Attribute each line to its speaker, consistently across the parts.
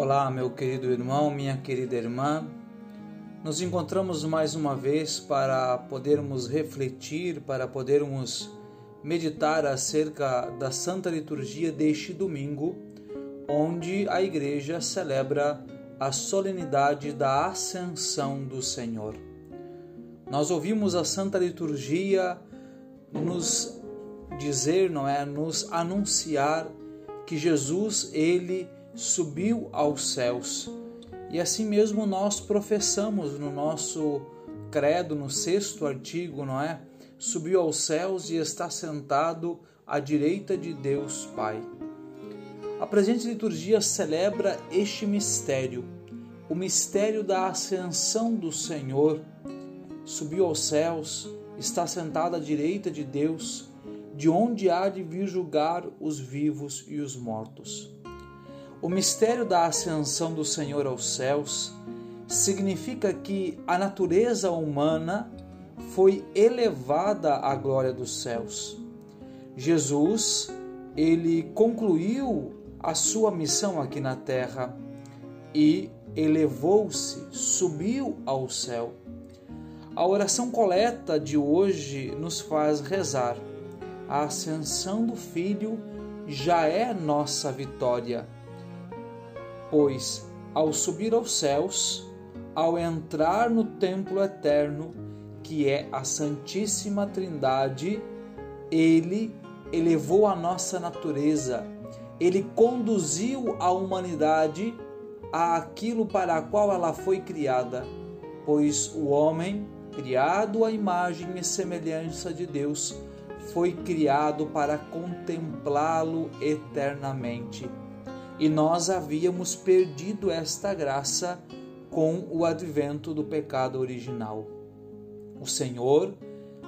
Speaker 1: Olá, meu querido irmão, minha querida irmã. Nos encontramos mais uma vez para podermos refletir, para podermos meditar acerca da Santa Liturgia deste domingo, onde a Igreja celebra a solenidade da Ascensão do Senhor. Nós ouvimos a Santa Liturgia nos dizer, não é, nos anunciar que Jesus ele subiu aos céus. E assim mesmo nós professamos no nosso credo, no sexto artigo, não é? Subiu aos céus e está sentado à direita de Deus Pai. A presente liturgia celebra este mistério, o mistério da ascensão do Senhor. Subiu aos céus, está sentado à direita de Deus, de onde há de vir julgar os vivos e os mortos. O mistério da ascensão do Senhor aos céus significa que a natureza humana foi elevada à glória dos céus. Jesus, ele concluiu a sua missão aqui na terra e elevou-se, subiu ao céu. A oração coleta de hoje nos faz rezar. A ascensão do Filho já é nossa vitória pois ao subir aos céus, ao entrar no templo eterno, que é a Santíssima Trindade, ele elevou a nossa natureza, ele conduziu a humanidade àquilo para a qual ela foi criada, pois o homem, criado à imagem e semelhança de Deus, foi criado para contemplá-lo eternamente e nós havíamos perdido esta graça com o advento do pecado original. O Senhor,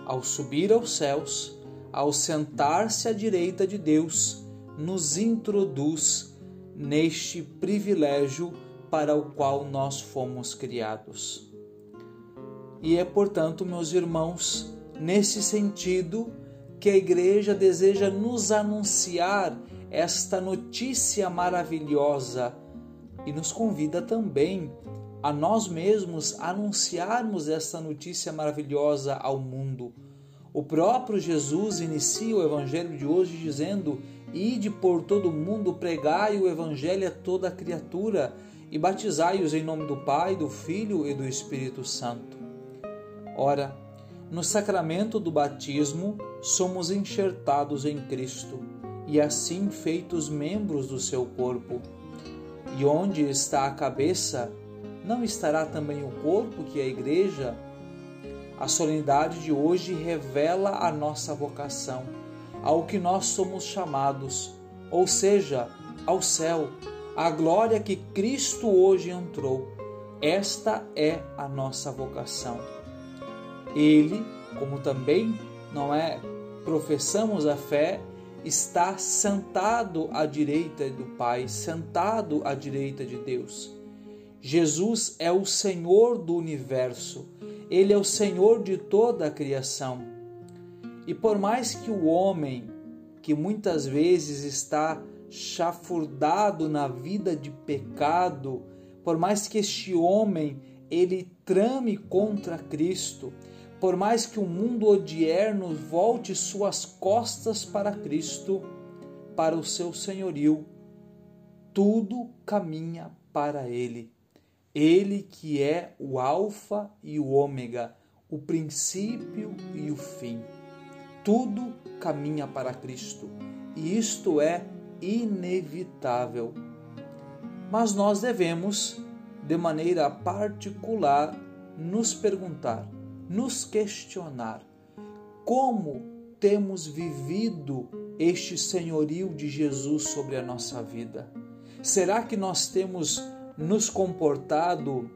Speaker 1: ao subir aos céus, ao sentar-se à direita de Deus, nos introduz neste privilégio para o qual nós fomos criados. E é, portanto, meus irmãos, nesse sentido que a Igreja deseja nos anunciar esta notícia maravilhosa e nos convida também a nós mesmos anunciarmos esta notícia maravilhosa ao mundo. O próprio Jesus inicia o evangelho de hoje dizendo: Ide por todo o mundo, pregai o evangelho a toda criatura e batizai-os em nome do Pai, do Filho e do Espírito Santo. Ora, no sacramento do batismo somos enxertados em Cristo e assim feitos membros do seu corpo. E onde está a cabeça, não estará também o corpo, que é a igreja? A solenidade de hoje revela a nossa vocação, ao que nós somos chamados, ou seja, ao céu, a glória que Cristo hoje entrou. Esta é a nossa vocação. Ele, como também não é professamos a fé, está sentado à direita do Pai, sentado à direita de Deus. Jesus é o Senhor do universo, ele é o Senhor de toda a criação. E por mais que o homem, que muitas vezes está chafurdado na vida de pecado, por mais que este homem ele trame contra Cristo, por mais que o mundo odierno volte suas costas para Cristo, para o seu senhorio, tudo caminha para Ele. Ele que é o Alfa e o Ômega, o princípio e o fim. Tudo caminha para Cristo e isto é inevitável. Mas nós devemos, de maneira particular, nos perguntar: nos questionar como temos vivido este senhorio de Jesus sobre a nossa vida. Será que nós temos nos comportado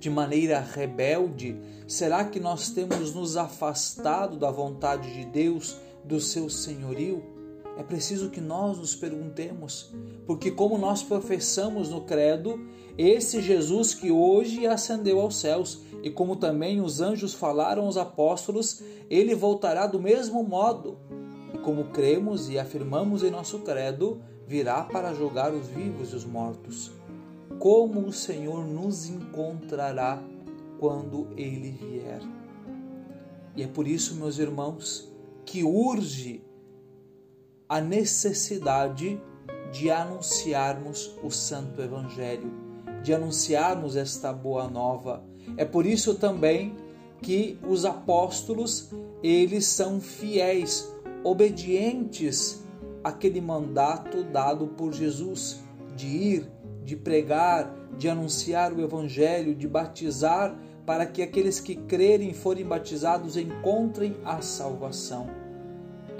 Speaker 1: de maneira rebelde? Será que nós temos nos afastado da vontade de Deus, do seu senhorio? É preciso que nós nos perguntemos, porque, como nós professamos no Credo, esse Jesus que hoje ascendeu aos céus, e como também os anjos falaram aos apóstolos, ele voltará do mesmo modo. E como cremos e afirmamos em nosso Credo, virá para julgar os vivos e os mortos. como o Senhor nos encontrará quando ele vier. E é por isso, meus irmãos, que urge a necessidade de anunciarmos o Santo Evangelho, de anunciarmos esta boa nova. É por isso também que os apóstolos, eles são fiéis, obedientes àquele mandato dado por Jesus de ir, de pregar, de anunciar o evangelho, de batizar para que aqueles que crerem e forem batizados encontrem a salvação.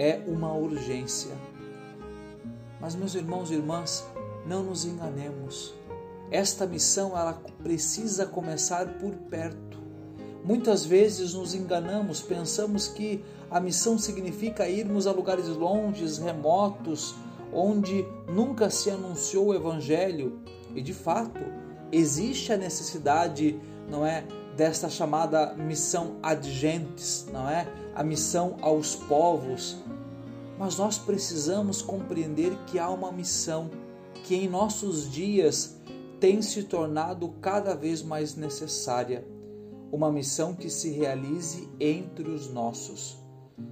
Speaker 1: É uma urgência. Mas meus irmãos e irmãs, não nos enganemos. Esta missão ela precisa começar por perto. Muitas vezes nos enganamos, pensamos que a missão significa irmos a lugares longes, remotos, onde nunca se anunciou o evangelho. E de fato, existe a necessidade, não é, desta chamada missão ad gentes, não é? A missão aos povos. Mas nós precisamos compreender que há uma missão que em nossos dias tem se tornado cada vez mais necessária uma missão que se realize entre os nossos.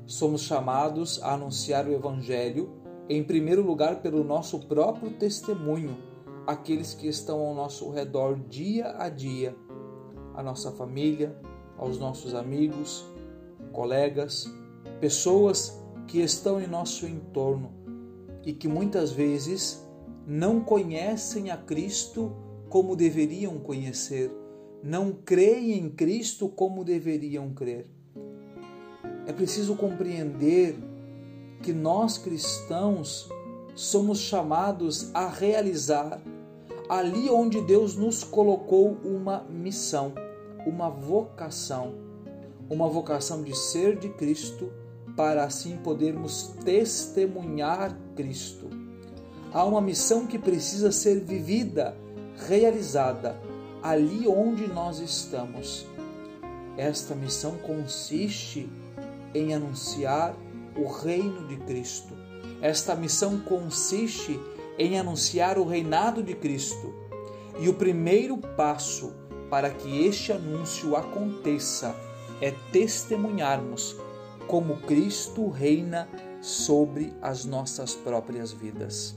Speaker 1: Somos chamados a anunciar o Evangelho, em primeiro lugar, pelo nosso próprio testemunho, aqueles que estão ao nosso redor dia a dia, a nossa família, aos nossos amigos, colegas, pessoas que estão em nosso entorno e que muitas vezes não conhecem a Cristo como deveriam conhecer não creem em Cristo como deveriam crer. É preciso compreender que nós cristãos somos chamados a realizar ali onde Deus nos colocou uma missão, uma vocação, uma vocação de ser de Cristo para assim podermos testemunhar Cristo. Há uma missão que precisa ser vivida, realizada ali onde nós estamos. Esta missão consiste em anunciar o reino de Cristo. Esta missão consiste em anunciar o reinado de Cristo. E o primeiro passo para que este anúncio aconteça é testemunharmos como Cristo reina sobre as nossas próprias vidas.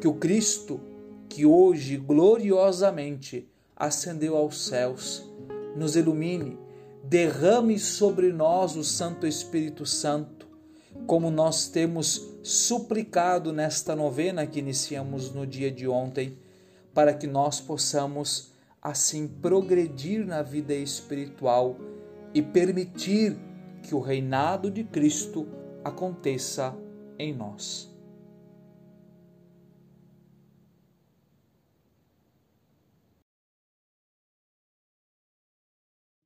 Speaker 1: Que o Cristo, que hoje gloriosamente ascendeu aos céus, nos ilumine, derrame sobre nós o Santo Espírito Santo, como nós temos suplicado nesta novena que iniciamos no dia de ontem, para que nós possamos assim progredir na vida espiritual e permitir que o reinado de Cristo aconteça em nós.